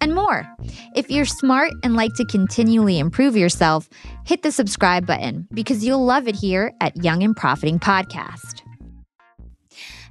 and more. If you're smart and like to continually improve yourself, hit the subscribe button because you'll love it here at Young and Profiting Podcast.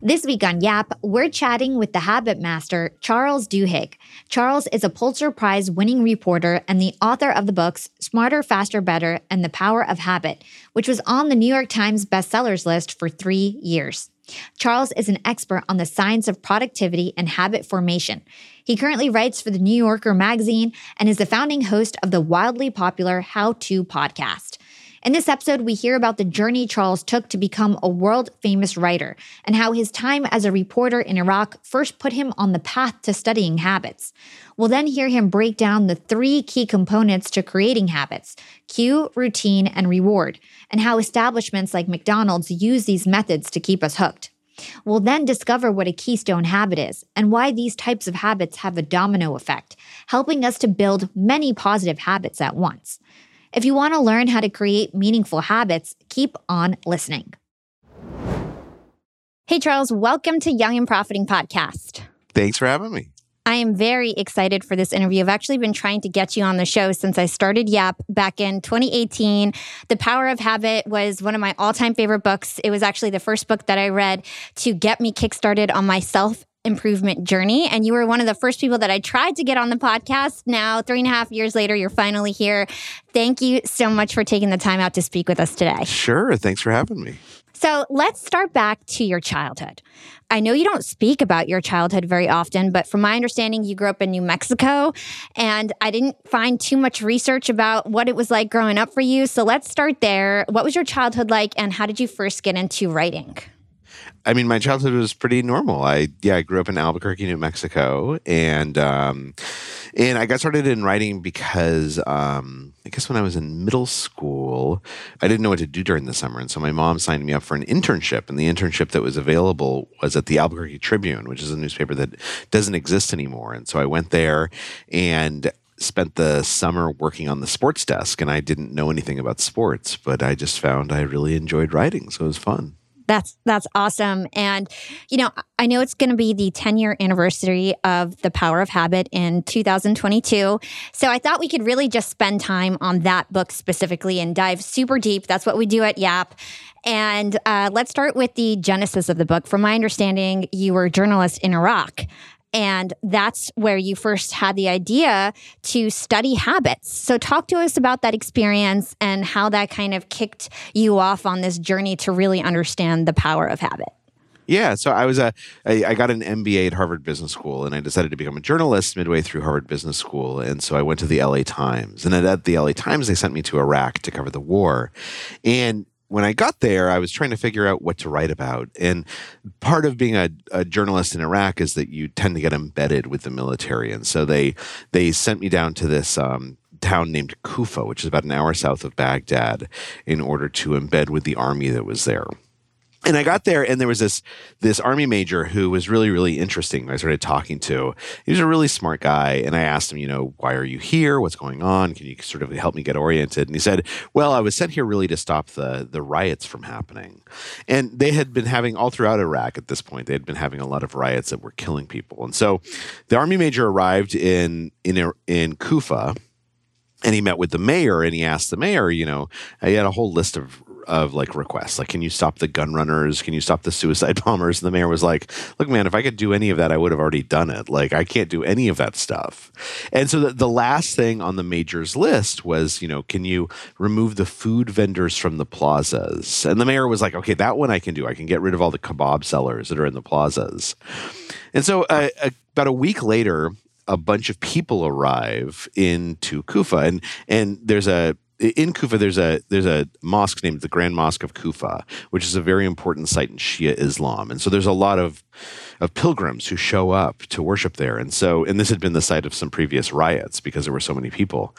This week on Yap, we're chatting with the habit master, Charles Duhigg. Charles is a Pulitzer Prize winning reporter and the author of the books Smarter, Faster, Better and The Power of Habit, which was on the New York Times bestsellers list for three years. Charles is an expert on the science of productivity and habit formation. He currently writes for the New Yorker magazine and is the founding host of the wildly popular How To podcast. In this episode, we hear about the journey Charles took to become a world famous writer and how his time as a reporter in Iraq first put him on the path to studying habits. We'll then hear him break down the three key components to creating habits cue, routine, and reward, and how establishments like McDonald's use these methods to keep us hooked. We'll then discover what a keystone habit is and why these types of habits have a domino effect, helping us to build many positive habits at once. If you want to learn how to create meaningful habits, keep on listening. Hey, Charles, welcome to Young and Profiting Podcast. Thanks for having me. I am very excited for this interview. I've actually been trying to get you on the show since I started Yap back in 2018. The Power of Habit was one of my all time favorite books. It was actually the first book that I read to get me kickstarted on my self improvement journey. And you were one of the first people that I tried to get on the podcast. Now, three and a half years later, you're finally here. Thank you so much for taking the time out to speak with us today. Sure. Thanks for having me. So let's start back to your childhood. I know you don't speak about your childhood very often, but from my understanding, you grew up in New Mexico, and I didn't find too much research about what it was like growing up for you. So let's start there. What was your childhood like, and how did you first get into writing? I mean, my childhood was pretty normal. I yeah, I grew up in Albuquerque, New Mexico, and um, and I got started in writing because um, I guess when I was in middle school, I didn't know what to do during the summer, and so my mom signed me up for an internship, and the internship that was available was at the Albuquerque Tribune, which is a newspaper that doesn't exist anymore, and so I went there and spent the summer working on the sports desk and I didn't know anything about sports, but I just found I really enjoyed writing. So it was fun. That's that's awesome. And you know, I know it's going to be the 10 year anniversary of The Power of Habit in 2022. So I thought we could really just spend time on that book specifically and dive super deep. That's what we do at Yap. And uh, let's start with the genesis of the book. From my understanding, you were a journalist in Iraq. And that's where you first had the idea to study habits. So, talk to us about that experience and how that kind of kicked you off on this journey to really understand the power of habit. Yeah, so I was a I, I got an MBA at Harvard Business School, and I decided to become a journalist midway through Harvard Business School, and so I went to the LA Times, and at the LA Times they sent me to Iraq to cover the war, and when I got there, I was trying to figure out what to write about. And part of being a, a, journalist in Iraq is that you tend to get embedded with the military. And so they they sent me down to this um, town named Kufa, which is about an hour south of Baghdad, in order to embed with the army that was there and I got there, and there was this this army major who was really really interesting. I started talking to. He was a really smart guy, and I asked him, you know, why are you here? What's going on? Can you sort of help me get oriented? And he said, well, I was sent here really to stop the the riots from happening, and they had been having all throughout Iraq at this point. They had been having a lot of riots that were killing people, and so the army major arrived in in in Kufa and he met with the mayor and he asked the mayor, you know, he had a whole list of of like requests. Like can you stop the gun runners? Can you stop the suicide bombers? And the mayor was like look man if i could do any of that i would have already done it. Like i can't do any of that stuff. And so the, the last thing on the major's list was you know can you remove the food vendors from the plazas? And the mayor was like okay that one i can do. I can get rid of all the kebab sellers that are in the plazas. And so uh, about a week later a bunch of people arrive into Kufa, and and there's a in Kufa, there's a there's a mosque named the Grand Mosque of Kufa, which is a very important site in Shia Islam, and so there's a lot of of pilgrims who show up to worship there. And so, and this had been the site of some previous riots because there were so many people.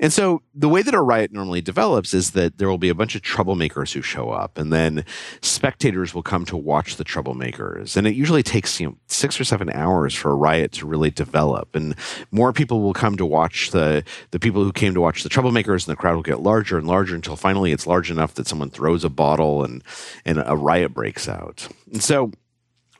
And so, the way that a riot normally develops is that there will be a bunch of troublemakers who show up, and then spectators will come to watch the troublemakers. And it usually takes you know six or seven hours for a riot to really develop, and more people will come to watch the the people who came to watch the troublemakers, and the crowd will get larger and larger until finally it's large enough that someone throws a bottle and and a riot breaks out. And so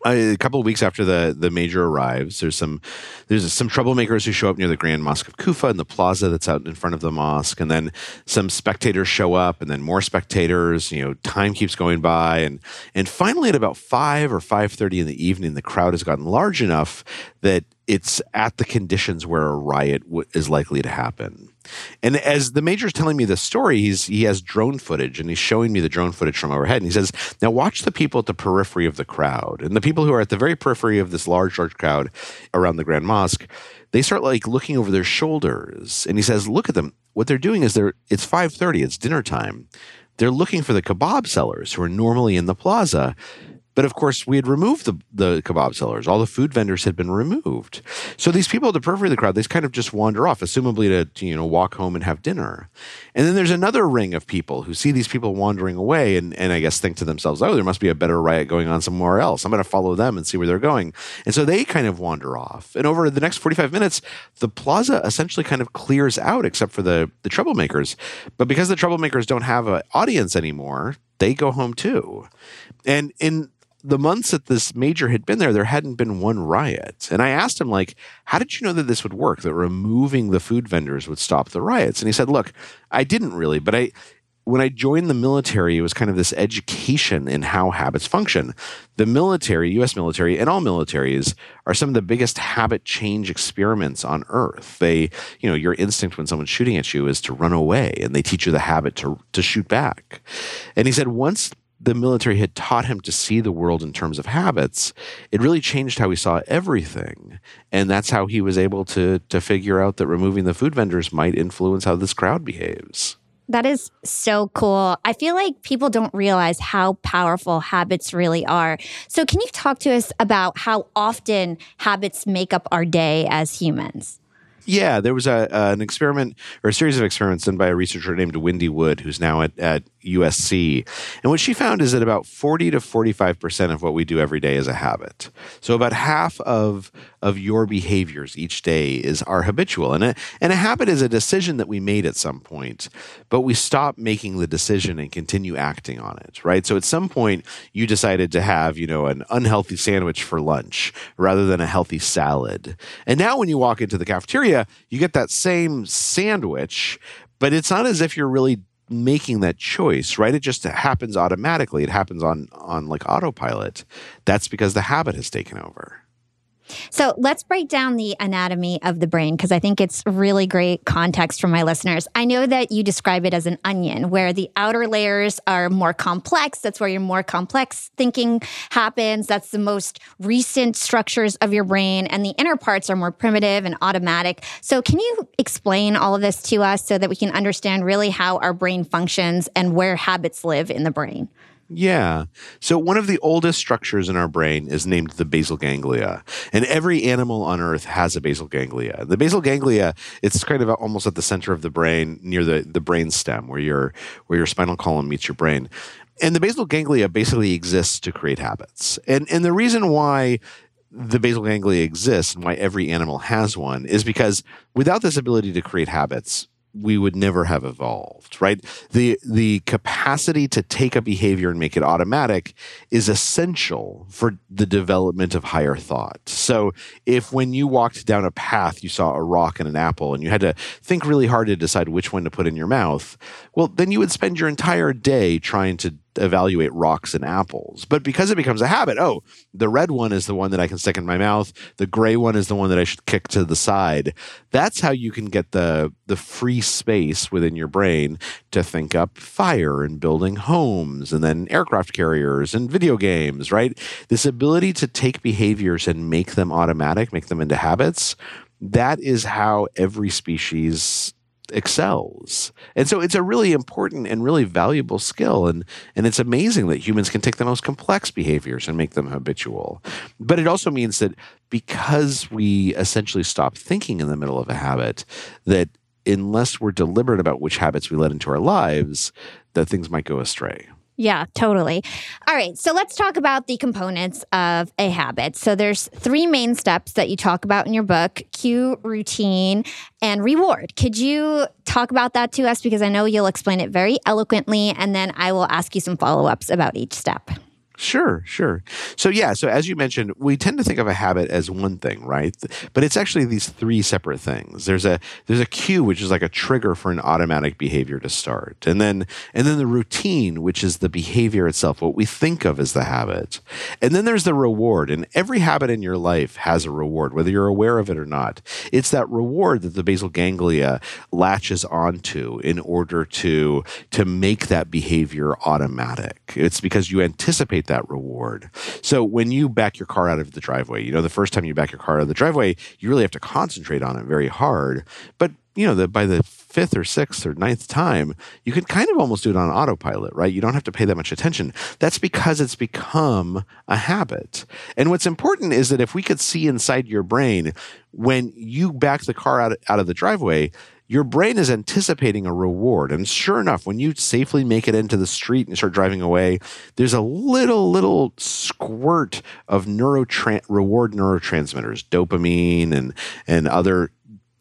a couple of weeks after the the major arrives, there's some there's some troublemakers who show up near the Grand Mosque of Kufa in the plaza that's out in front of the mosque, and then some spectators show up, and then more spectators. You know, time keeps going by, and and finally at about five or five thirty in the evening, the crowd has gotten large enough that it's at the conditions where a riot w- is likely to happen. And as the major is telling me the story, he's he has drone footage and he's showing me the drone footage from overhead. And he says, "Now watch the people at the periphery of the crowd, and the people who are at the very periphery of this large, large crowd around the Grand Mosque." They start like looking over their shoulders, and he says, "Look at them. What they're doing is they're it's five thirty. It's dinner time. They're looking for the kebab sellers who are normally in the plaza." But of course, we had removed the, the kebab sellers. All the food vendors had been removed. So these people at the periphery of the crowd, they kind of just wander off, assumably to, to, you know, walk home and have dinner. And then there's another ring of people who see these people wandering away and, and I guess think to themselves, oh, there must be a better riot going on somewhere else. I'm going to follow them and see where they're going. And so they kind of wander off. And over the next 45 minutes, the plaza essentially kind of clears out except for the, the troublemakers. But because the troublemakers don't have an audience anymore, they go home too. And in the months that this major had been there, there hadn't been one riot. And I asked him, like, how did you know that this would work? That removing the food vendors would stop the riots? And he said, look, I didn't really, but I when I joined the military, it was kind of this education in how habits function. The military, US military, and all militaries are some of the biggest habit change experiments on earth. They, you know, your instinct when someone's shooting at you is to run away, and they teach you the habit to, to shoot back. And he said, once the military had taught him to see the world in terms of habits, it really changed how he saw everything. And that's how he was able to to figure out that removing the food vendors might influence how this crowd behaves. That is so cool. I feel like people don't realize how powerful habits really are. So, can you talk to us about how often habits make up our day as humans? Yeah, there was a, uh, an experiment or a series of experiments done by a researcher named Wendy Wood, who's now at, at USC. And what she found is that about 40 to 45% of what we do every day is a habit. So about half of, of your behaviors each day is are habitual. And a, and a habit is a decision that we made at some point, but we stop making the decision and continue acting on it, right? So at some point you decided to have, you know, an unhealthy sandwich for lunch rather than a healthy salad. And now when you walk into the cafeteria, you get that same sandwich, but it's not as if you're really making that choice right? It just happens automatically. It happens on on like autopilot. That's because the habit has taken over so let's break down the anatomy of the brain because I think it's really great context for my listeners. I know that you describe it as an onion where the outer layers are more complex. That's where your more complex thinking happens. That's the most recent structures of your brain. And the inner parts are more primitive and automatic. So, can you explain all of this to us so that we can understand really how our brain functions and where habits live in the brain? Yeah. So one of the oldest structures in our brain is named the basal ganglia. And every animal on earth has a basal ganglia. The basal ganglia, it's kind of almost at the center of the brain near the, the brain stem where your where your spinal column meets your brain. And the basal ganglia basically exists to create habits. And and the reason why the basal ganglia exists and why every animal has one is because without this ability to create habits, we would never have evolved, right? The the capacity to take a behavior and make it automatic is essential for the development of higher thought. So if when you walked down a path you saw a rock and an apple and you had to think really hard to decide which one to put in your mouth, well then you would spend your entire day trying to evaluate rocks and apples. But because it becomes a habit, oh, the red one is the one that I can stick in my mouth, the gray one is the one that I should kick to the side. That's how you can get the the free space within your brain to think up fire and building homes and then aircraft carriers and video games, right? This ability to take behaviors and make them automatic, make them into habits. That is how every species excels. And so it's a really important and really valuable skill. And, and it's amazing that humans can take the most complex behaviors and make them habitual. But it also means that because we essentially stop thinking in the middle of a habit, that unless we're deliberate about which habits we let into our lives, that things might go astray. Yeah, totally. All right, so let's talk about the components of a habit. So there's three main steps that you talk about in your book: cue, routine, and reward. Could you talk about that to us because I know you'll explain it very eloquently and then I will ask you some follow-ups about each step. Sure, sure. So yeah, so as you mentioned, we tend to think of a habit as one thing, right? But it's actually these three separate things. There's a there's a cue which is like a trigger for an automatic behavior to start. And then and then the routine, which is the behavior itself, what we think of as the habit. And then there's the reward. And every habit in your life has a reward, whether you're aware of it or not. It's that reward that the basal ganglia latches onto in order to to make that behavior automatic. It's because you anticipate that reward. So when you back your car out of the driveway, you know, the first time you back your car out of the driveway, you really have to concentrate on it very hard. But you know, the, by the fifth or sixth or ninth time, you can kind of almost do it on autopilot, right? You don't have to pay that much attention. That's because it's become a habit. And what's important is that if we could see inside your brain when you back the car out, out of the driveway, your brain is anticipating a reward. And sure enough, when you safely make it into the street and start driving away, there's a little, little squirt of reward neurotransmitters, dopamine and, and other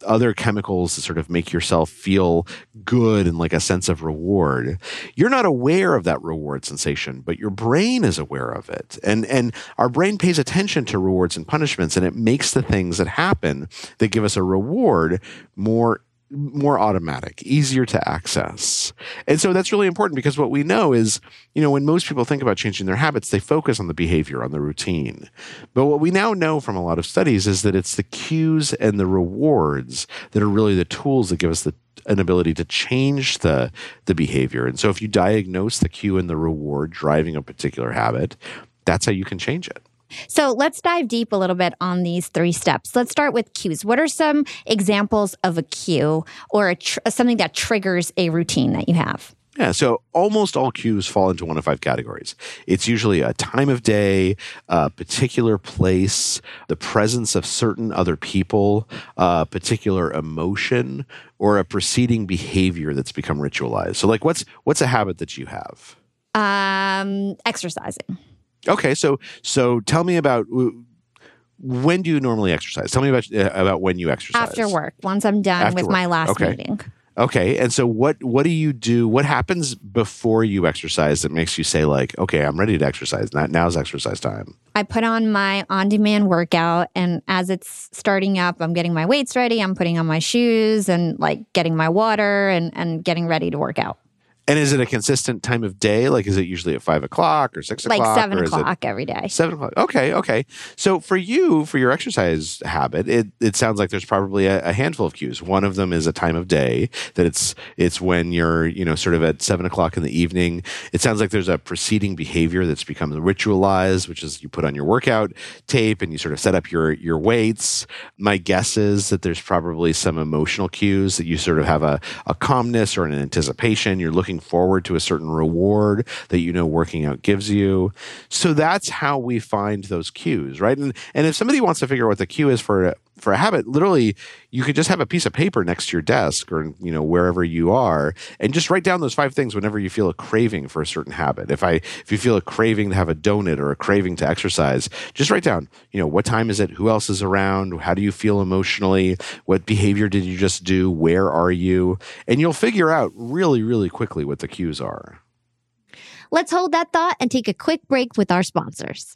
other chemicals that sort of make yourself feel good and like a sense of reward. You're not aware of that reward sensation, but your brain is aware of it. And and our brain pays attention to rewards and punishments and it makes the things that happen that give us a reward more more automatic, easier to access. And so that's really important because what we know is, you know, when most people think about changing their habits, they focus on the behavior, on the routine. But what we now know from a lot of studies is that it's the cues and the rewards that are really the tools that give us the an ability to change the the behavior. And so if you diagnose the cue and the reward driving a particular habit, that's how you can change it. So let's dive deep a little bit on these three steps. Let's start with cues. What are some examples of a cue or a tr- something that triggers a routine that you have? Yeah, so almost all cues fall into one of five categories. It's usually a time of day, a particular place, the presence of certain other people, a particular emotion, or a preceding behavior that's become ritualized. So, like, what's what's a habit that you have? Um, exercising. Okay, so so tell me about when do you normally exercise? Tell me about uh, about when you exercise. After work, once I'm done After with work. my last okay. meeting. Okay, and so what what do you do? What happens before you exercise that makes you say like, okay, I'm ready to exercise. Now, now's exercise time. I put on my on-demand workout, and as it's starting up, I'm getting my weights ready. I'm putting on my shoes and like getting my water and and getting ready to work out. And is it a consistent time of day? Like, is it usually at five o'clock or six o'clock? Like seven o'clock every day. Seven o'clock. Okay, okay. So for you, for your exercise habit, it, it sounds like there's probably a, a, handful of cues. One of them is a time of day that it's it's when you're you know sort of at seven o'clock in the evening. It sounds like there's a preceding behavior that's become ritualized, which is you put on your workout tape and you sort of set up your your weights. My guess is that there's probably some emotional cues that you sort of have a, a calmness or an anticipation. You're looking looking forward to a certain reward that you know working out gives you. So that's how we find those cues, right? And and if somebody wants to figure out what the cue is for for a habit, literally, you could just have a piece of paper next to your desk or you know wherever you are, and just write down those five things whenever you feel a craving for a certain habit. If I if you feel a craving to have a donut or a craving to exercise, just write down. You know what time is it? Who else is around? How do you feel emotionally? What behavior did you just do? Where are you? And you'll figure out really really quickly what the cues are. Let's hold that thought and take a quick break with our sponsors.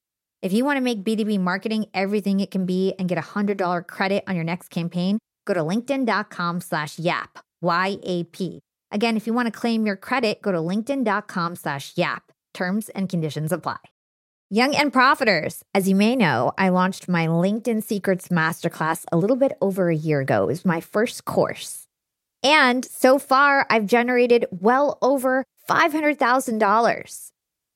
If you want to make B2B marketing everything it can be and get a $100 credit on your next campaign, go to linkedin.com slash yap, Y-A-P. Again, if you want to claim your credit, go to linkedin.com slash yap. Terms and conditions apply. Young and Profiters, as you may know, I launched my LinkedIn Secrets Masterclass a little bit over a year ago. It was my first course. And so far, I've generated well over $500,000.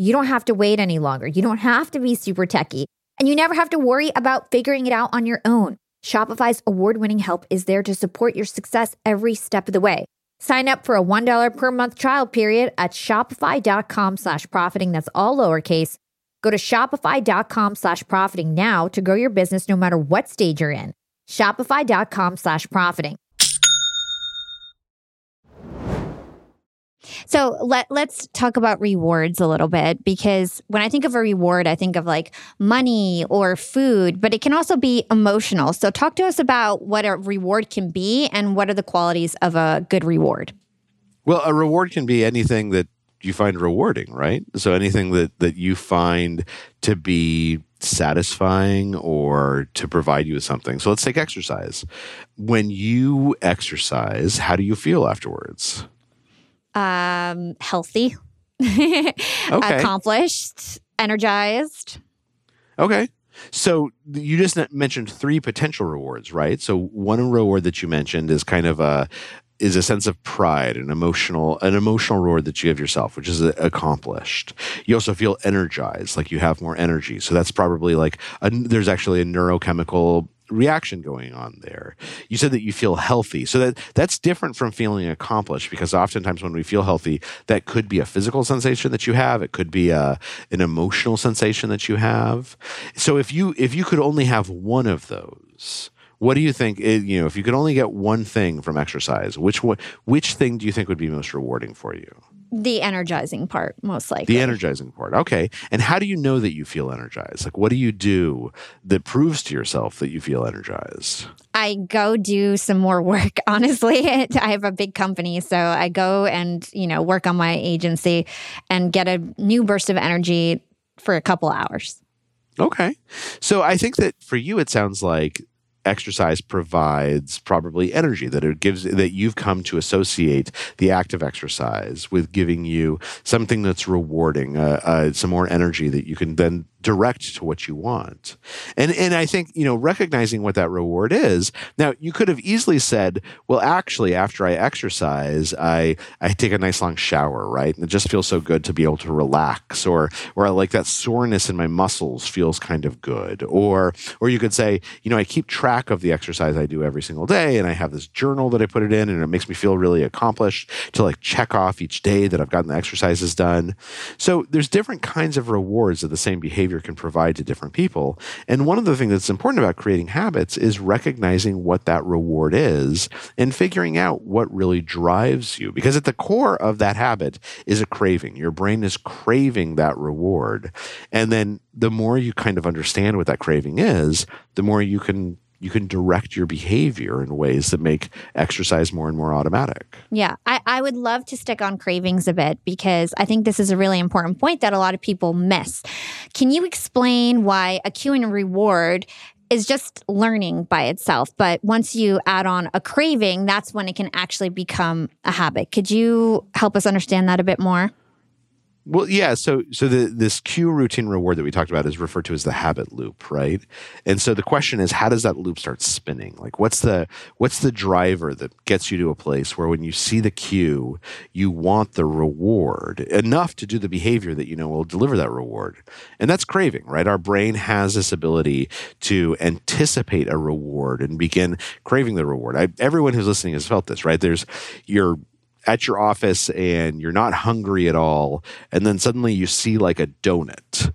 you don't have to wait any longer. You don't have to be super techy, and you never have to worry about figuring it out on your own. Shopify's award winning help is there to support your success every step of the way. Sign up for a $1 per month trial period at shopify.com slash profiting. That's all lowercase. Go to shopify.com slash profiting now to grow your business no matter what stage you're in. Shopify.com slash profiting. So let let's talk about rewards a little bit because when I think of a reward, I think of like money or food, but it can also be emotional. So talk to us about what a reward can be and what are the qualities of a good reward. Well, a reward can be anything that you find rewarding, right? So anything that that you find to be satisfying or to provide you with something. So let's take exercise. When you exercise, how do you feel afterwards? Um, healthy, okay. accomplished, energized. Okay. So you just mentioned three potential rewards, right? So one reward that you mentioned is kind of a is a sense of pride, an emotional, an emotional reward that you give yourself, which is accomplished. You also feel energized, like you have more energy. So that's probably like a, there's actually a neurochemical reaction going on there. You said that you feel healthy. So that that's different from feeling accomplished because oftentimes when we feel healthy, that could be a physical sensation that you have, it could be a an emotional sensation that you have. So if you if you could only have one of those, what do you think? It, you know, if you could only get one thing from exercise, which which thing do you think would be most rewarding for you? The energizing part, most likely. The energizing part. Okay. And how do you know that you feel energized? Like, what do you do that proves to yourself that you feel energized? I go do some more work, honestly. I have a big company. So I go and, you know, work on my agency and get a new burst of energy for a couple hours. Okay. So I think that for you, it sounds like exercise provides probably energy that it gives that you've come to associate the act of exercise with giving you something that's rewarding uh, uh, some more energy that you can then direct to what you want. And and I think, you know, recognizing what that reward is. Now, you could have easily said, well, actually after I exercise, I I take a nice long shower, right? And it just feels so good to be able to relax or or I like that soreness in my muscles feels kind of good. Or or you could say, you know, I keep track of the exercise I do every single day and I have this journal that I put it in and it makes me feel really accomplished to like check off each day that I've gotten the exercises done. So, there's different kinds of rewards of the same behavior behavior can provide to different people. And one of the things that's important about creating habits is recognizing what that reward is and figuring out what really drives you. Because at the core of that habit is a craving. Your brain is craving that reward. And then the more you kind of understand what that craving is, the more you can you can direct your behavior in ways that make exercise more and more automatic. Yeah, I, I would love to stick on cravings a bit because I think this is a really important point that a lot of people miss. Can you explain why a cue and reward is just learning by itself. But once you add on a craving, that's when it can actually become a habit. Could you help us understand that a bit more? Well, yeah. So, so the this cue routine reward that we talked about is referred to as the habit loop, right? And so the question is, how does that loop start spinning? Like, what's the what's the driver that gets you to a place where when you see the cue, you want the reward enough to do the behavior that you know will deliver that reward, and that's craving, right? Our brain has this ability to anticipate a reward and begin craving the reward. I, everyone who's listening has felt this, right? There's your at your office and you're not hungry at all and then suddenly you see like a donut.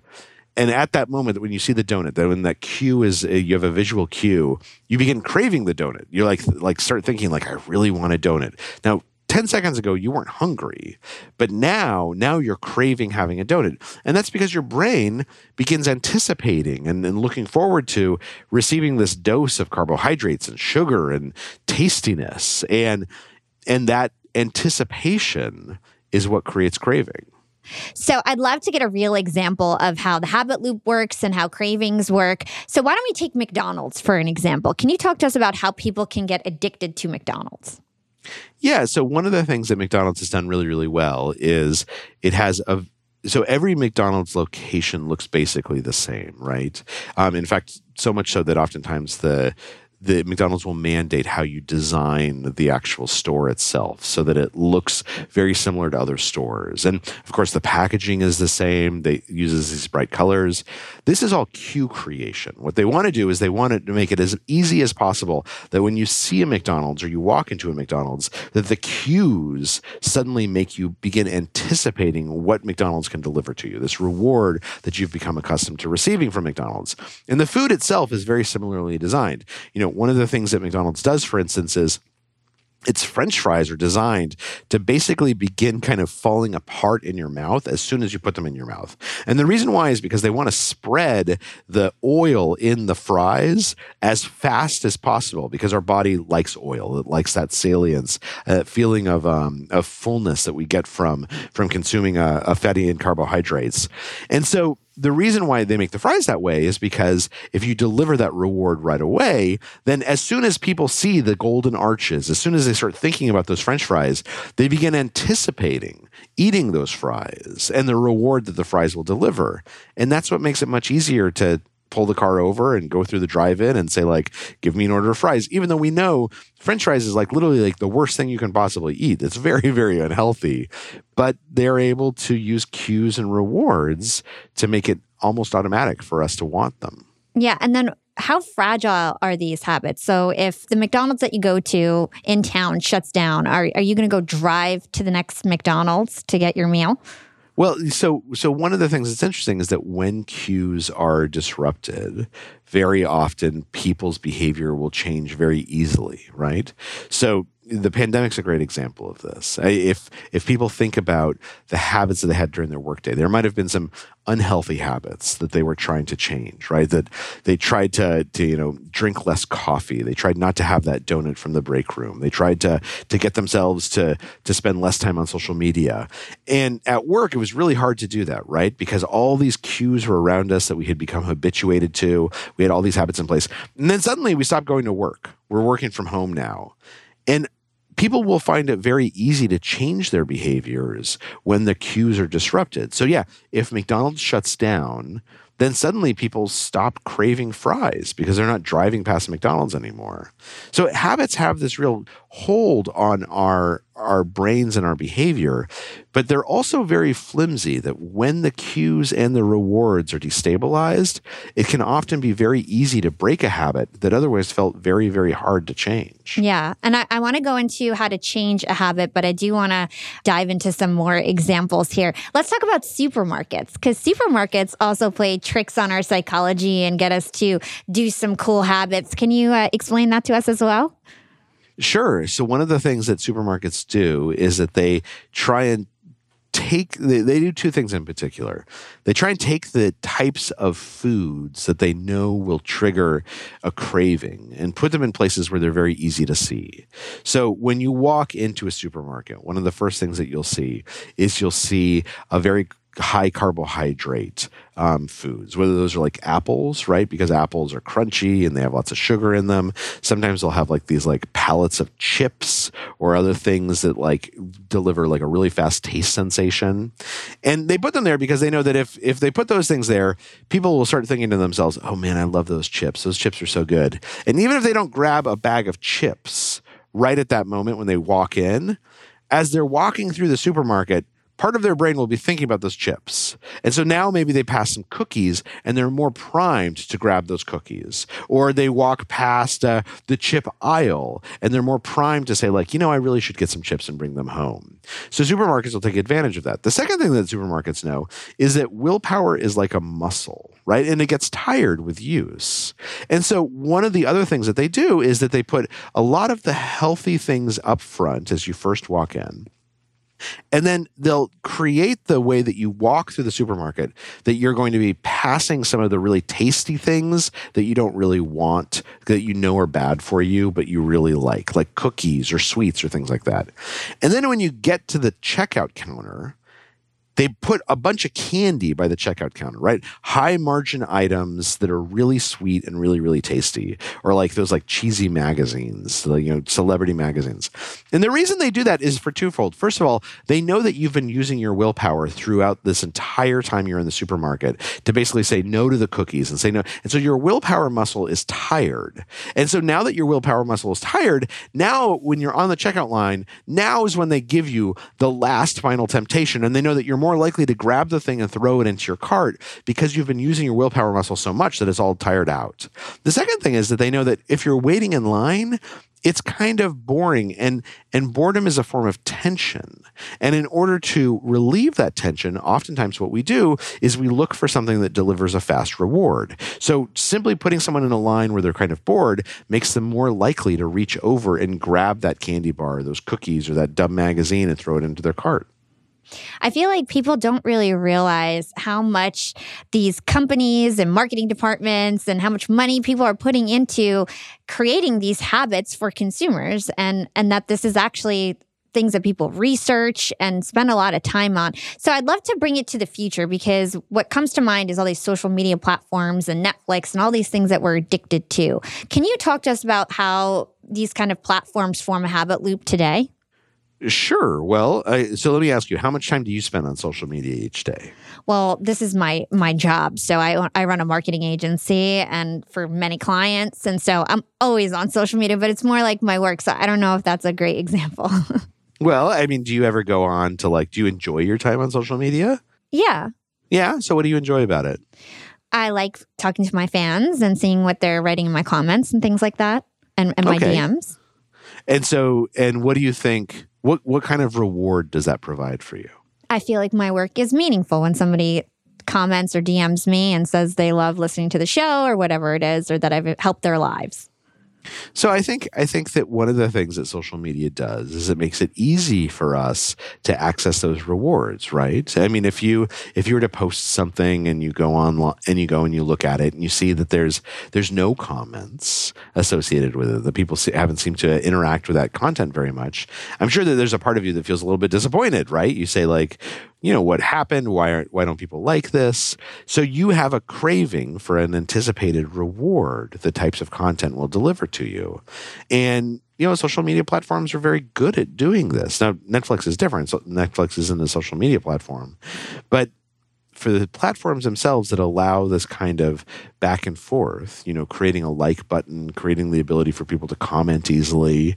And at that moment when you see the donut that when that cue is uh, you have a visual cue you begin craving the donut. You're like like start thinking like i really want a donut. Now 10 seconds ago you weren't hungry but now now you're craving having a donut. And that's because your brain begins anticipating and, and looking forward to receiving this dose of carbohydrates and sugar and tastiness. And and that anticipation is what creates craving. So, I'd love to get a real example of how the habit loop works and how cravings work. So, why don't we take McDonald's for an example? Can you talk to us about how people can get addicted to McDonald's? Yeah. So, one of the things that McDonald's has done really, really well is it has a so every McDonald's location looks basically the same, right? Um, in fact, so much so that oftentimes the the McDonald's will mandate how you design the actual store itself so that it looks very similar to other stores. And of course, the packaging is the same. They uses these bright colors. This is all cue creation. What they want to do is they want to make it as easy as possible that when you see a McDonald's or you walk into a McDonald's, that the cues suddenly make you begin anticipating what McDonald's can deliver to you. This reward that you've become accustomed to receiving from McDonald's. And the food itself is very similarly designed. You know, know, one of the things that McDonald's does, for instance, is its french fries are designed to basically begin kind of falling apart in your mouth as soon as you put them in your mouth. And the reason why is because they want to spread the oil in the fries as fast as possible because our body likes oil. It likes that salience, that uh, feeling of, um, of fullness that we get from, from consuming a, a fatty and carbohydrates. And so the reason why they make the fries that way is because if you deliver that reward right away, then as soon as people see the golden arches, as soon as they start thinking about those french fries, they begin anticipating eating those fries and the reward that the fries will deliver. And that's what makes it much easier to pull the car over and go through the drive-in and say like give me an order of fries even though we know french fries is like literally like the worst thing you can possibly eat it's very very unhealthy but they're able to use cues and rewards to make it almost automatic for us to want them yeah and then how fragile are these habits? So, if the McDonald's that you go to in town shuts down, are, are you going to go drive to the next McDonald's to get your meal? Well, so so one of the things that's interesting is that when cues are disrupted, very often people's behavior will change very easily, right? So the pandemic's a great example of this. If if people think about the habits that they had during their workday, there might have been some unhealthy habits that they were trying to change, right? That they tried to, to you know drink less coffee. They tried not to have that donut from the break room. They tried to to get themselves to to spend less time on social media. And at work, it was really hard to do that, right? Because all these cues were around us that we had become habituated to. We had all these habits in place, and then suddenly we stopped going to work. We're working from home now. And people will find it very easy to change their behaviors when the cues are disrupted. So, yeah, if McDonald's shuts down, then suddenly people stop craving fries because they're not driving past McDonald's anymore. So habits have this real hold on our our brains and our behavior, but they're also very flimsy that when the cues and the rewards are destabilized, it can often be very easy to break a habit that otherwise felt very, very hard to change. Yeah. And I, I want to go into how to change a habit, but I do want to dive into some more examples here. Let's talk about supermarkets because supermarkets also play tricks on our psychology and get us to do some cool habits. Can you uh, explain that to us as well? Sure. So one of the things that supermarkets do is that they try and take they, they, do two things in particular they try and take the types of foods that they know will trigger a craving and put them in places where they're very easy to see so when you walk into a supermarket one of the first things that you'll see is you'll see a very high carbohydrate um, foods, whether those are like apples, right? Because apples are crunchy and they have lots of sugar in them. Sometimes they'll have like these like pallets of chips or other things that like deliver like a really fast taste sensation. And they put them there because they know that if if they put those things there, people will start thinking to themselves, "Oh man, I love those chips. Those chips are so good." And even if they don't grab a bag of chips right at that moment when they walk in, as they're walking through the supermarket, part of their brain will be thinking about those chips. And so now maybe they pass some cookies and they're more primed to grab those cookies. Or they walk past uh, the chip aisle and they're more primed to say, like, you know, I really should get some chips and bring them home. So supermarkets will take advantage of that. The second thing that supermarkets know is that willpower is like a muscle, right? And it gets tired with use. And so one of the other things that they do is that they put a lot of the healthy things up front as you first walk in. And then they'll create the way that you walk through the supermarket that you're going to be passing some of the really tasty things that you don't really want, that you know are bad for you, but you really like, like cookies or sweets or things like that. And then when you get to the checkout counter, they put a bunch of candy by the checkout counter, right? High margin items that are really sweet and really, really tasty, or like those like cheesy magazines, the, you know, celebrity magazines. And the reason they do that is for twofold. First of all, they know that you've been using your willpower throughout this entire time you're in the supermarket to basically say no to the cookies and say no. And so your willpower muscle is tired. And so now that your willpower muscle is tired, now when you're on the checkout line, now is when they give you the last final temptation. And they know that you're more more likely to grab the thing and throw it into your cart because you've been using your willpower muscle so much that it's all tired out. The second thing is that they know that if you're waiting in line, it's kind of boring and and boredom is a form of tension. And in order to relieve that tension oftentimes what we do is we look for something that delivers a fast reward. So simply putting someone in a line where they're kind of bored makes them more likely to reach over and grab that candy bar those cookies or that dumb magazine and throw it into their cart I feel like people don't really realize how much these companies and marketing departments and how much money people are putting into creating these habits for consumers and and that this is actually things that people research and spend a lot of time on. So I'd love to bring it to the future because what comes to mind is all these social media platforms and Netflix and all these things that we're addicted to. Can you talk to us about how these kind of platforms form a habit loop today? Sure. Well, uh, so let me ask you, how much time do you spend on social media each day? Well, this is my my job. So I I run a marketing agency and for many clients and so I'm always on social media, but it's more like my work. So I don't know if that's a great example. well, I mean, do you ever go on to like do you enjoy your time on social media? Yeah. Yeah, so what do you enjoy about it? I like talking to my fans and seeing what they're writing in my comments and things like that and, and my Okay. DMs. And so and what do you think what what kind of reward does that provide for you? I feel like my work is meaningful when somebody comments or DMs me and says they love listening to the show or whatever it is or that I've helped their lives. So I think I think that one of the things that social media does is it makes it easy for us to access those rewards, right? I mean, if you if you were to post something and you go on and you go and you look at it and you see that there's there's no comments associated with it, the people haven't seemed to interact with that content very much. I'm sure that there's a part of you that feels a little bit disappointed, right? You say like, you know, what happened? Why aren't why don't people like this? So you have a craving for an anticipated reward. The types of content will deliver to you, and you know, social media platforms are very good at doing this. Now, Netflix is different. So Netflix isn't a social media platform, but for the platforms themselves that allow this kind of back and forth, you know, creating a like button, creating the ability for people to comment easily,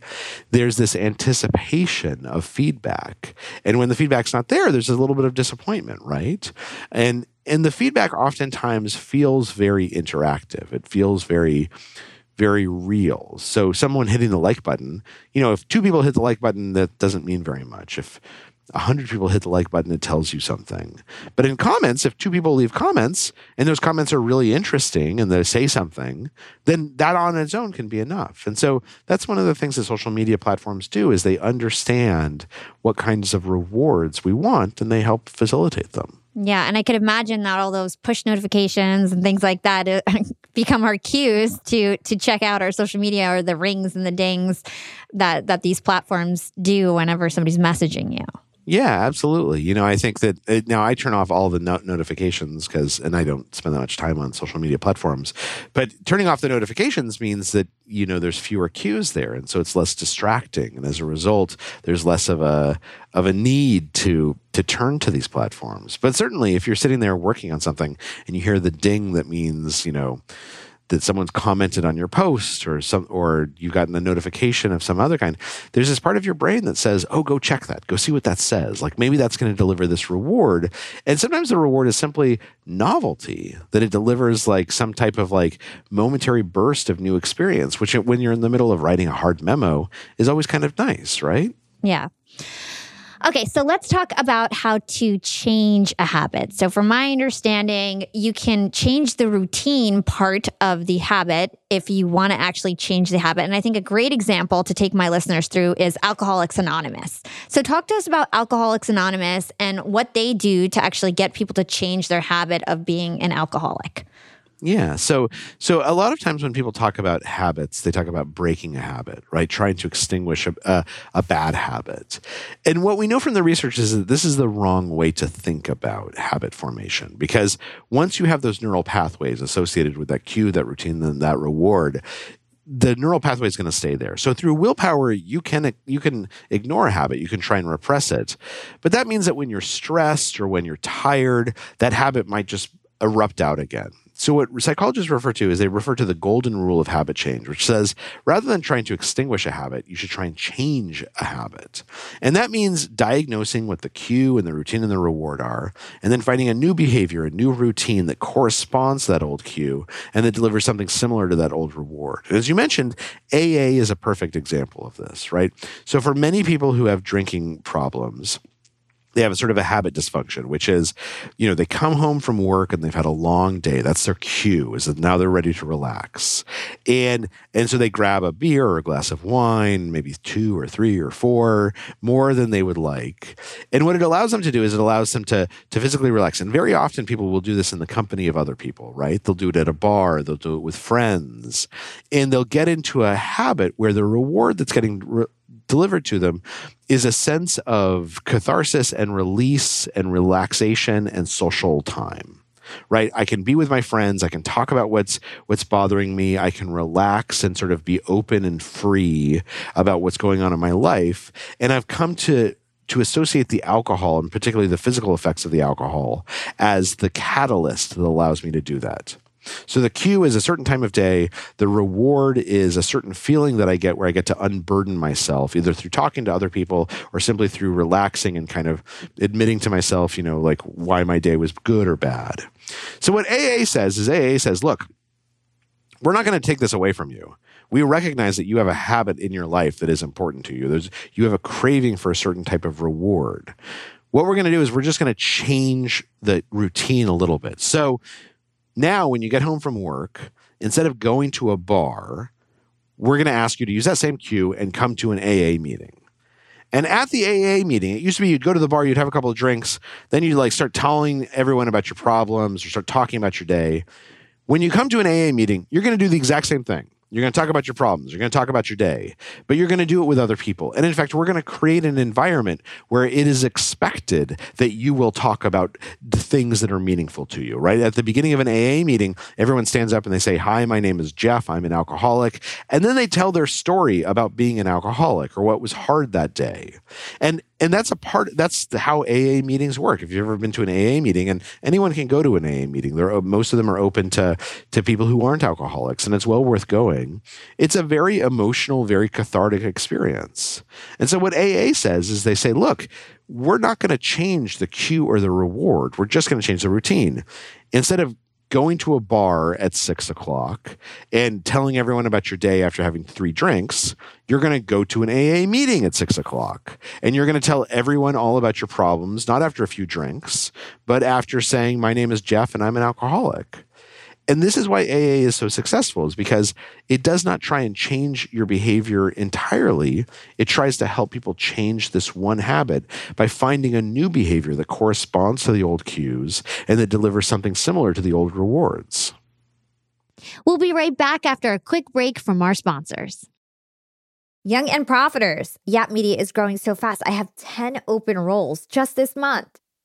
there's this anticipation of feedback. And when the feedback's not there, there's a little bit of disappointment, right? And and the feedback oftentimes feels very interactive. It feels very very real. So someone hitting the like button, you know, if two people hit the like button, that doesn't mean very much. If a hundred people hit the like button, it tells you something. But in comments, if two people leave comments and those comments are really interesting and they say something, then that on its own can be enough. And so that's one of the things that social media platforms do is they understand what kinds of rewards we want and they help facilitate them. Yeah, and I could imagine that all those push notifications and things like that uh, become our cues to to check out our social media or the rings and the dings that that these platforms do whenever somebody's messaging you. Yeah, absolutely. You know, I think that uh, now I turn off all the no- notifications because, and I don't spend that much time on social media platforms. But turning off the notifications means that you know there's fewer cues there, and so it's less distracting, and as a result, there's less of a of a need to to turn to these platforms. But certainly, if you're sitting there working on something and you hear the ding that means you know that someone's commented on your post or some or you've gotten a notification of some other kind there's this part of your brain that says oh go check that. Go see what that says. Like maybe that's going to deliver this reward. And sometimes the reward is simply novelty that it delivers like some type of like momentary burst of new experience which when you're in the middle of writing a hard memo is always kind of nice right? Yeah. Okay, so let's talk about how to change a habit. So, from my understanding, you can change the routine part of the habit if you want to actually change the habit. And I think a great example to take my listeners through is Alcoholics Anonymous. So, talk to us about Alcoholics Anonymous and what they do to actually get people to change their habit of being an alcoholic. Yeah. So so a lot of times when people talk about habits, they talk about breaking a habit, right? Trying to extinguish a, a, a bad habit. And what we know from the research is that this is the wrong way to think about habit formation because once you have those neural pathways associated with that cue, that routine, then that reward, the neural pathway is going to stay there. So through willpower, you can you can ignore a habit, you can try and repress it, but that means that when you're stressed or when you're tired, that habit might just erupt out again. So what psychologists refer to is they refer to the golden rule of habit change, which says rather than trying to extinguish a habit, you should try and change a habit. And that means diagnosing what the cue and the routine and the reward are, and then finding a new behavior, a new routine that corresponds to that old cue and that delivers something similar to that old reward. As you mentioned, AA is a perfect example of this, right? So for many people who have drinking problems, they have a sort of a habit dysfunction, which is, you know, they come home from work and they've had a long day. That's their cue, is that now they're ready to relax. And and so they grab a beer or a glass of wine, maybe two or three or four, more than they would like. And what it allows them to do is it allows them to to physically relax. And very often people will do this in the company of other people, right? They'll do it at a bar, they'll do it with friends, and they'll get into a habit where the reward that's getting re- delivered to them is a sense of catharsis and release and relaxation and social time. right? I can be with my friends. I can talk about what's what's bothering me. I can relax and sort of be open and free about what's going on in my life. And I've come to to associate the alcohol and particularly the physical effects of the alcohol as the catalyst that allows me to do that. So the cue is a certain time of day. The reward is a certain feeling that I get where I get to unburden myself, either through talking to other people or simply through relaxing and kind of admitting to myself, you know, like why my day was good or bad. So what AA says is AA says, look, we're not going to take this away from you. We recognize that you have a habit in your life that is important to you. There's, you have a craving for a certain type of reward. What we're going to do is we're just going to change the routine a little bit. So now, when you get home from work, instead of going to a bar, we're going to ask you to use that same cue and come to an AA meeting. And at the AA meeting, it used to be you'd go to the bar, you'd have a couple of drinks, then you'd like start telling everyone about your problems or start talking about your day. When you come to an AA meeting, you're going to do the exact same thing. You're going to talk about your problems. You're going to talk about your day, but you're going to do it with other people. And in fact, we're going to create an environment where it is expected that you will talk about the things that are meaningful to you, right? At the beginning of an AA meeting, everyone stands up and they say, Hi, my name is Jeff. I'm an alcoholic. And then they tell their story about being an alcoholic or what was hard that day. And and that's a part that's how aa meetings work. If you've ever been to an aa meeting and anyone can go to an aa meeting They're, uh, most of them are open to to people who aren't alcoholics and it's well worth going. It's a very emotional very cathartic experience. And so what aa says is they say look we're not going to change the cue or the reward. We're just going to change the routine. Instead of going to a bar at six o'clock and telling everyone about your day after having three drinks, you're going to go to an AA meeting at six o'clock and you're going to tell everyone all about your problems, not after a few drinks, but after saying, My name is Jeff and I'm an alcoholic. And this is why AA is so successful, is because it does not try and change your behavior entirely. It tries to help people change this one habit by finding a new behavior that corresponds to the old cues and that delivers something similar to the old rewards. We'll be right back after a quick break from our sponsors. Young and Profiters. Yap Media is growing so fast. I have 10 open roles just this month.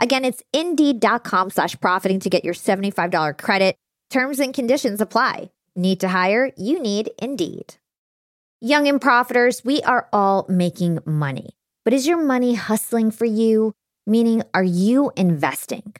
Again, it's indeed.com slash profiting to get your $75 credit. Terms and conditions apply. Need to hire? You need Indeed. Young and profiters, we are all making money. But is your money hustling for you? Meaning, are you investing?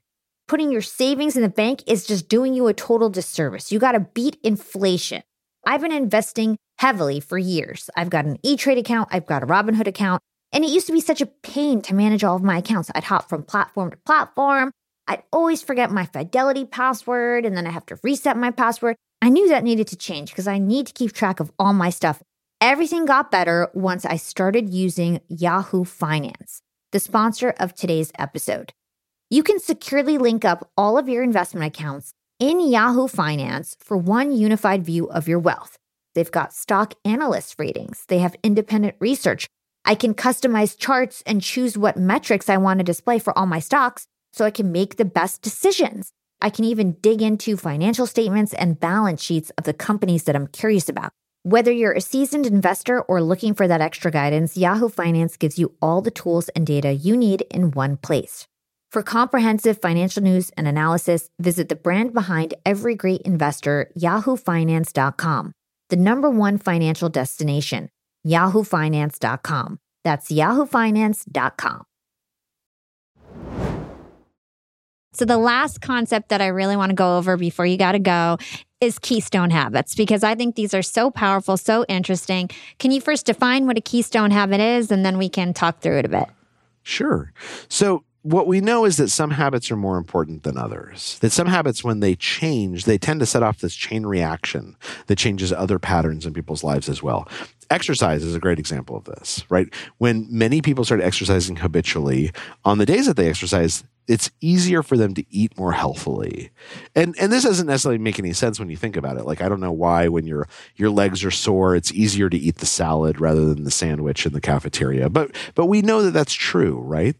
Putting your savings in the bank is just doing you a total disservice. You got to beat inflation. I've been investing heavily for years. I've got an E Trade account, I've got a Robinhood account. And it used to be such a pain to manage all of my accounts. I'd hop from platform to platform. I'd always forget my Fidelity password and then I have to reset my password. I knew that needed to change because I need to keep track of all my stuff. Everything got better once I started using Yahoo Finance. the sponsor of today's episode. You can securely link up all of your investment accounts in Yahoo Finance for one unified view of your wealth. They've got stock analyst ratings, they have independent research. I can customize charts and choose what metrics I want to display for all my stocks so I can make the best decisions. I can even dig into financial statements and balance sheets of the companies that I'm curious about. Whether you're a seasoned investor or looking for that extra guidance, Yahoo Finance gives you all the tools and data you need in one place. For comprehensive financial news and analysis, visit the brand behind every great investor, yahoofinance.com, the number one financial destination, yahoofinance.com. That's yahoofinance.com. So, the last concept that I really want to go over before you got to go is keystone habits because I think these are so powerful, so interesting. Can you first define what a keystone habit is and then we can talk through it a bit? Sure. So, what we know is that some habits are more important than others. That some habits, when they change, they tend to set off this chain reaction that changes other patterns in people's lives as well. Exercise is a great example of this, right? When many people start exercising habitually, on the days that they exercise, it's easier for them to eat more healthily. And and this doesn't necessarily make any sense when you think about it. Like I don't know why when your your legs are sore, it's easier to eat the salad rather than the sandwich in the cafeteria. But but we know that that's true, right?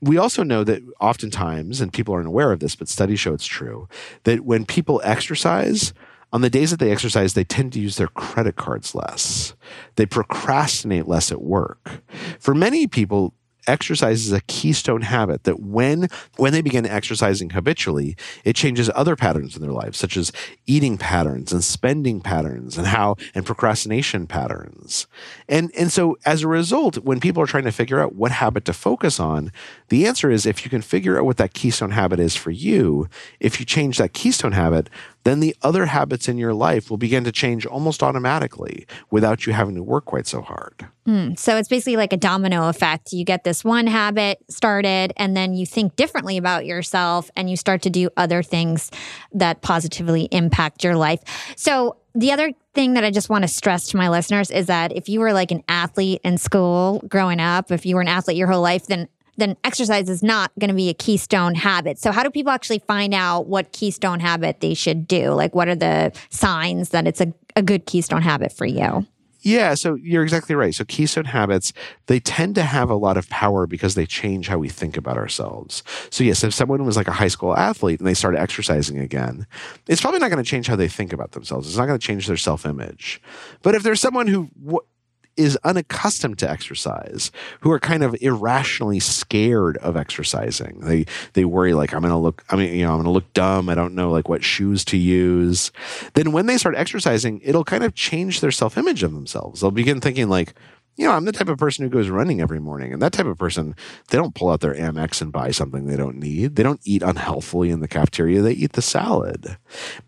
we also know that oftentimes, and people aren't aware of this, but studies show it's true, that when people exercise, on the days that they exercise, they tend to use their credit cards less. They procrastinate less at work. For many people, exercise is a keystone habit that when when they begin exercising habitually it changes other patterns in their lives such as eating patterns and spending patterns and how and procrastination patterns and and so as a result when people are trying to figure out what habit to focus on the answer is if you can figure out what that keystone habit is for you if you change that keystone habit then the other habits in your life will begin to change almost automatically without you having to work quite so hard. Mm, so it's basically like a domino effect. You get this one habit started, and then you think differently about yourself, and you start to do other things that positively impact your life. So the other thing that I just want to stress to my listeners is that if you were like an athlete in school growing up, if you were an athlete your whole life, then then exercise is not going to be a keystone habit. So, how do people actually find out what keystone habit they should do? Like, what are the signs that it's a, a good keystone habit for you? Yeah, so you're exactly right. So keystone habits, they tend to have a lot of power because they change how we think about ourselves. So yes, if someone was like a high school athlete and they started exercising again, it's probably not going to change how they think about themselves. It's not going to change their self-image. But if there's someone who is unaccustomed to exercise, who are kind of irrationally scared of exercising. They they worry like I'm gonna look, I mean, you know, I'm gonna look dumb. I don't know like what shoes to use. Then when they start exercising, it'll kind of change their self image of themselves. They'll begin thinking like, you know, I'm the type of person who goes running every morning. And that type of person, they don't pull out their Amex and buy something they don't need. They don't eat unhealthfully in the cafeteria. They eat the salad.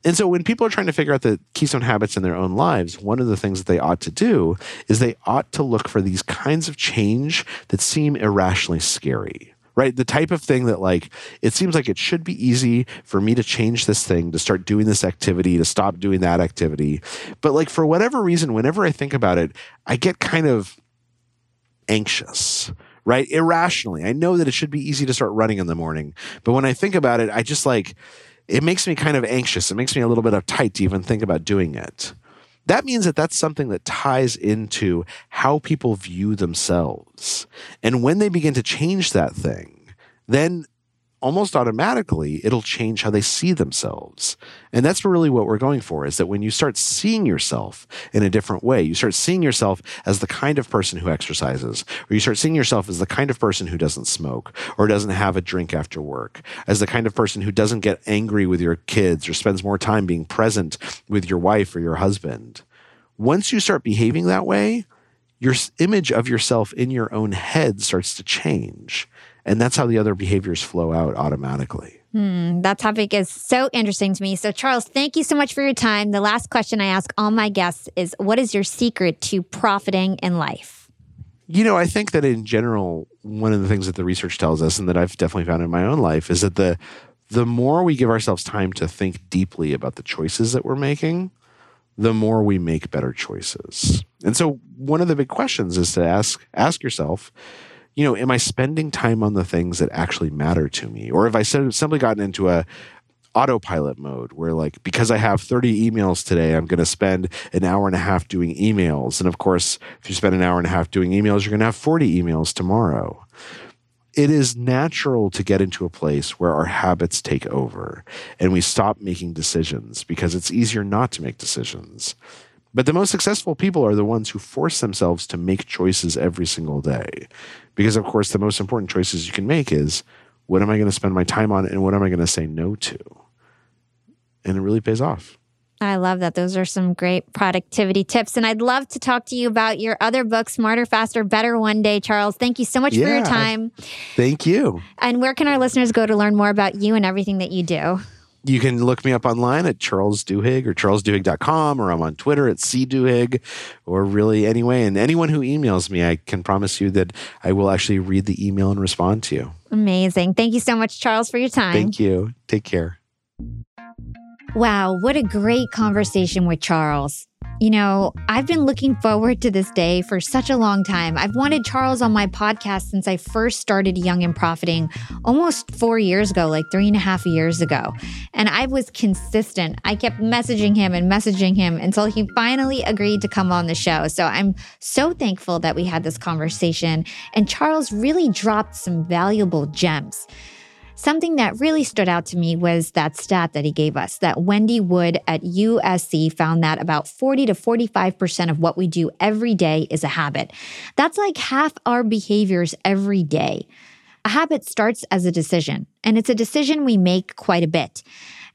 And so when people are trying to figure out the keystone habits in their own lives, one of the things that they ought to do is they ought to look for these kinds of change that seem irrationally scary right? The type of thing that, like, it seems like it should be easy for me to change this thing, to start doing this activity, to stop doing that activity. But, like, for whatever reason, whenever I think about it, I get kind of anxious right? Irrationally. I know that it should be easy to start running in the morning, but when I think about it, I just like it makes me kind of anxious. It makes me a little bit uptight to even think about doing it. That means that that's something that ties into how people view themselves. And when they begin to change that thing, then almost automatically it'll change how they see themselves. And that's really what we're going for is that when you start seeing yourself in a different way, you start seeing yourself as the kind of person who exercises, or you start seeing yourself as the kind of person who doesn't smoke or doesn't have a drink after work, as the kind of person who doesn't get angry with your kids or spends more time being present with your wife or your husband. Once you start behaving that way, your image of yourself in your own head starts to change. And that's how the other behaviors flow out automatically. Hmm, that topic is so interesting to me. So, Charles, thank you so much for your time. The last question I ask all my guests is What is your secret to profiting in life? You know, I think that in general, one of the things that the research tells us and that I've definitely found in my own life is that the the more we give ourselves time to think deeply about the choices that we're making, the more we make better choices. And so one of the big questions is to ask ask yourself, you know, am I spending time on the things that actually matter to me? Or have I simply gotten into a autopilot mode where like because I have 30 emails today, I'm going to spend an hour and a half doing emails. And of course, if you spend an hour and a half doing emails, you're going to have 40 emails tomorrow. It is natural to get into a place where our habits take over and we stop making decisions because it's easier not to make decisions. But the most successful people are the ones who force themselves to make choices every single day. Because, of course, the most important choices you can make is what am I going to spend my time on and what am I going to say no to? And it really pays off. I love that. Those are some great productivity tips. And I'd love to talk to you about your other book, Smarter, Faster, Better One Day, Charles. Thank you so much yeah, for your time. Thank you. And where can our listeners go to learn more about you and everything that you do? You can look me up online at Charles Duhigg or charlesduhigg.com, or I'm on Twitter at cduhigg, or really anyway. And anyone who emails me, I can promise you that I will actually read the email and respond to you. Amazing. Thank you so much, Charles, for your time. Thank you. Take care. Wow, what a great conversation with Charles. You know, I've been looking forward to this day for such a long time. I've wanted Charles on my podcast since I first started Young and Profiting almost four years ago, like three and a half years ago. And I was consistent. I kept messaging him and messaging him until he finally agreed to come on the show. So I'm so thankful that we had this conversation. And Charles really dropped some valuable gems. Something that really stood out to me was that stat that he gave us that Wendy Wood at USC found that about 40 to 45% of what we do every day is a habit. That's like half our behaviors every day. A habit starts as a decision, and it's a decision we make quite a bit.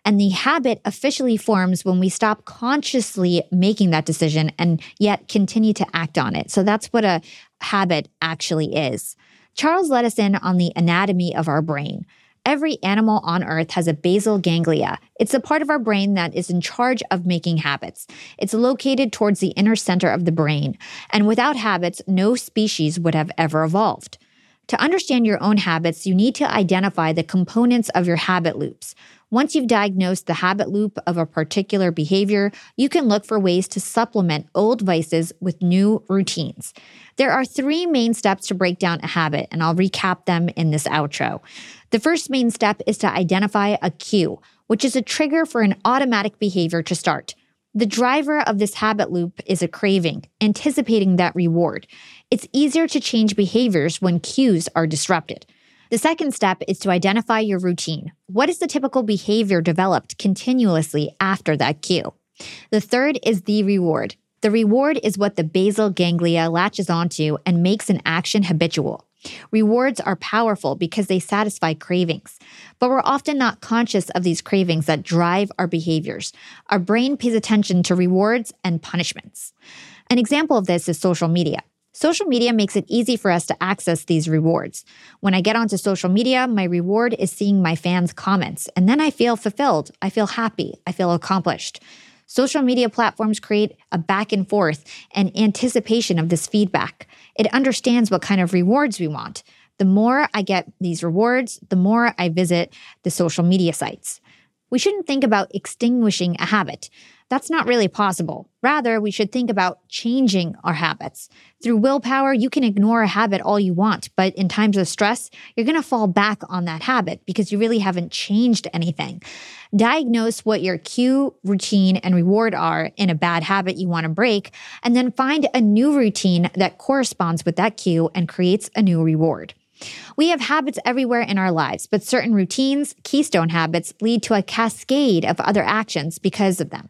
And the habit officially forms when we stop consciously making that decision and yet continue to act on it. So that's what a habit actually is. Charles let us in on the anatomy of our brain. Every animal on Earth has a basal ganglia. It's a part of our brain that is in charge of making habits. It's located towards the inner center of the brain. And without habits, no species would have ever evolved. To understand your own habits, you need to identify the components of your habit loops. Once you've diagnosed the habit loop of a particular behavior, you can look for ways to supplement old vices with new routines. There are three main steps to break down a habit, and I'll recap them in this outro. The first main step is to identify a cue, which is a trigger for an automatic behavior to start. The driver of this habit loop is a craving, anticipating that reward. It's easier to change behaviors when cues are disrupted. The second step is to identify your routine. What is the typical behavior developed continuously after that cue? The third is the reward. The reward is what the basal ganglia latches onto and makes an action habitual. Rewards are powerful because they satisfy cravings, but we're often not conscious of these cravings that drive our behaviors. Our brain pays attention to rewards and punishments. An example of this is social media. Social media makes it easy for us to access these rewards. When I get onto social media, my reward is seeing my fans' comments, and then I feel fulfilled. I feel happy. I feel accomplished. Social media platforms create a back and forth and anticipation of this feedback. It understands what kind of rewards we want. The more I get these rewards, the more I visit the social media sites. We shouldn't think about extinguishing a habit. That's not really possible. Rather, we should think about changing our habits. Through willpower, you can ignore a habit all you want, but in times of stress, you're going to fall back on that habit because you really haven't changed anything. Diagnose what your cue, routine, and reward are in a bad habit you want to break, and then find a new routine that corresponds with that cue and creates a new reward. We have habits everywhere in our lives, but certain routines, keystone habits, lead to a cascade of other actions because of them.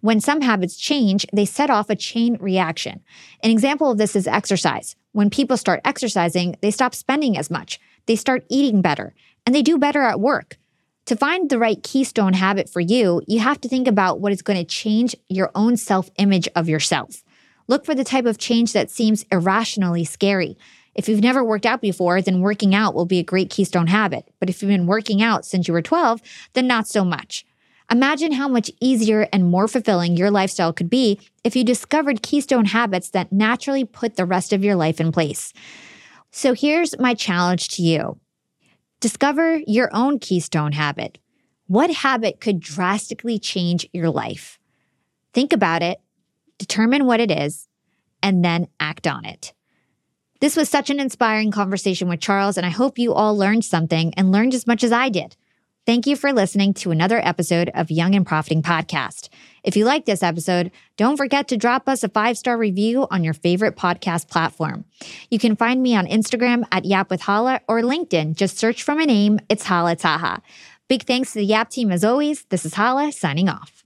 When some habits change, they set off a chain reaction. An example of this is exercise. When people start exercising, they stop spending as much, they start eating better, and they do better at work. To find the right keystone habit for you, you have to think about what is going to change your own self image of yourself. Look for the type of change that seems irrationally scary. If you've never worked out before, then working out will be a great keystone habit. But if you've been working out since you were 12, then not so much. Imagine how much easier and more fulfilling your lifestyle could be if you discovered keystone habits that naturally put the rest of your life in place. So here's my challenge to you discover your own keystone habit. What habit could drastically change your life? Think about it, determine what it is, and then act on it. This was such an inspiring conversation with Charles, and I hope you all learned something and learned as much as I did. Thank you for listening to another episode of Young and Profiting Podcast. If you like this episode, don't forget to drop us a five star review on your favorite podcast platform. You can find me on Instagram at Yap with Hala or LinkedIn. Just search for my name. It's Hala Taha. Big thanks to the Yap team as always. This is Hala signing off.